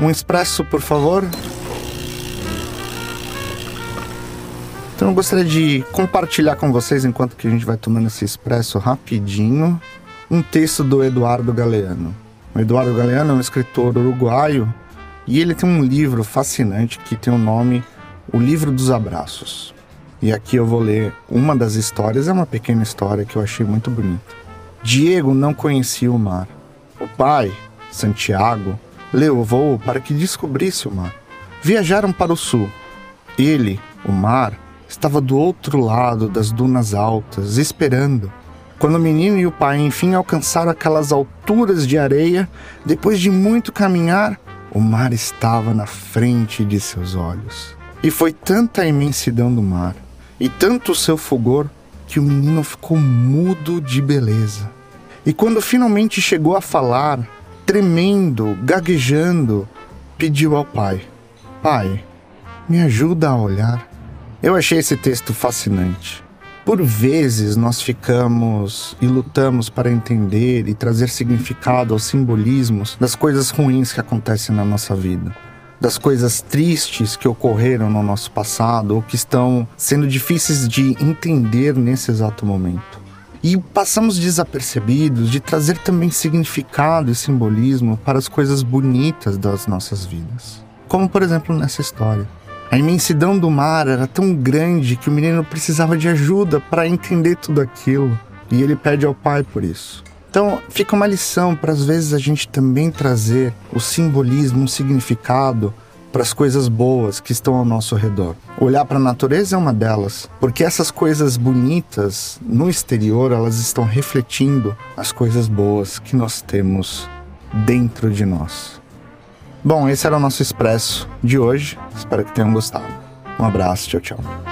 Um expresso, por favor. Então eu gostaria de compartilhar com vocês, enquanto que a gente vai tomando esse expresso rapidinho, um texto do Eduardo Galeano. O Eduardo Galeano é um escritor uruguaio e ele tem um livro fascinante que tem o nome O Livro dos Abraços. E aqui eu vou ler uma das histórias, é uma pequena história que eu achei muito bonita. Diego não conhecia o mar. O pai, Santiago, levou-o para que descobrisse o mar. Viajaram para o sul. Ele, o mar, estava do outro lado das dunas altas, esperando. Quando o menino e o pai enfim alcançaram aquelas alturas de areia, depois de muito caminhar, o mar estava na frente de seus olhos. E foi tanta a imensidão do mar, e tanto o seu fulgor, que o menino ficou mudo de beleza. E quando finalmente chegou a falar, tremendo, gaguejando, pediu ao pai: Pai, me ajuda a olhar. Eu achei esse texto fascinante. Por vezes nós ficamos e lutamos para entender e trazer significado aos simbolismos das coisas ruins que acontecem na nossa vida, das coisas tristes que ocorreram no nosso passado ou que estão sendo difíceis de entender nesse exato momento. E passamos desapercebidos de trazer também significado e simbolismo para as coisas bonitas das nossas vidas. Como, por exemplo, nessa história. A imensidão do mar era tão grande que o menino precisava de ajuda para entender tudo aquilo. E ele pede ao pai por isso. Então, fica uma lição para às vezes a gente também trazer o simbolismo, um significado para as coisas boas que estão ao nosso redor. Olhar para a natureza é uma delas, porque essas coisas bonitas no exterior, elas estão refletindo as coisas boas que nós temos dentro de nós. Bom, esse era o nosso expresso de hoje. Espero que tenham gostado. Um abraço, tchau, tchau.